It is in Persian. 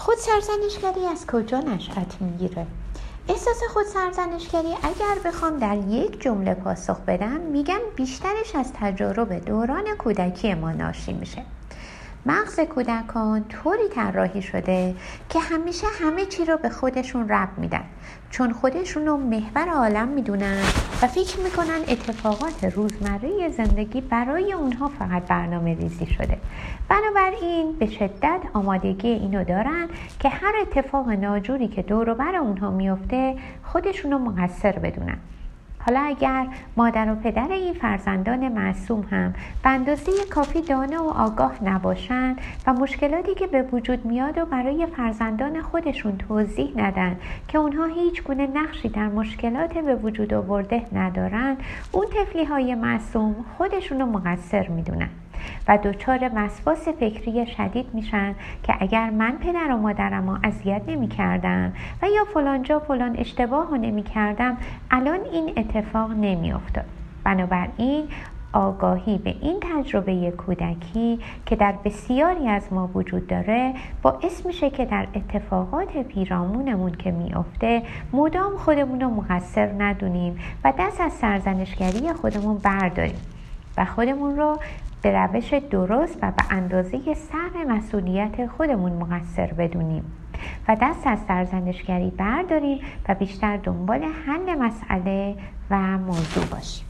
خود سرزنشگری از کجا نشأت می‌گیره؟ احساس خود سرزنشگری اگر بخوام در یک جمله پاسخ بدم میگم بیشترش از تجارب دوران کودکی ما ناشی میشه. مغز کودکان طوری طراحی شده که همیشه همه چی رو به خودشون رب میدن. چون خودشون رو محور عالم می‌دونن و فکر می‌کنن اتفاقات روزمره زندگی برای اونها فقط برنامه ریزی شده. بنابراین به شدت آمادگی اینو دارن که هر اتفاق ناجوری که دور بر اونها میفته خودشون رو مقصر بدونن. حالا اگر مادر و پدر این فرزندان معصوم هم به کافی دانه و آگاه نباشند و مشکلاتی که به وجود میاد و برای فرزندان خودشون توضیح ندن که اونها هیچ گونه نقشی در مشکلات به وجود آورده ندارن اون تفلی های معصوم خودشون رو مقصر می‌دونن. و دچار وسواس فکری شدید میشن که اگر من پدر و مادرم رو اذیت نمی کردم و یا فلانجا فلان اشتباه رو نمی کردم الان این اتفاق نمی افتاد بنابراین آگاهی به این تجربه کودکی که در بسیاری از ما وجود داره باعث میشه که در اتفاقات پیرامونمون که میافته مدام خودمون رو مقصر ندونیم و دست از سرزنشگری خودمون برداریم و خودمون رو به روش درست و به اندازه سهم مسئولیت خودمون مقصر بدونیم و دست از سرزنشگری برداریم و بیشتر دنبال حل مسئله و موضوع باشیم.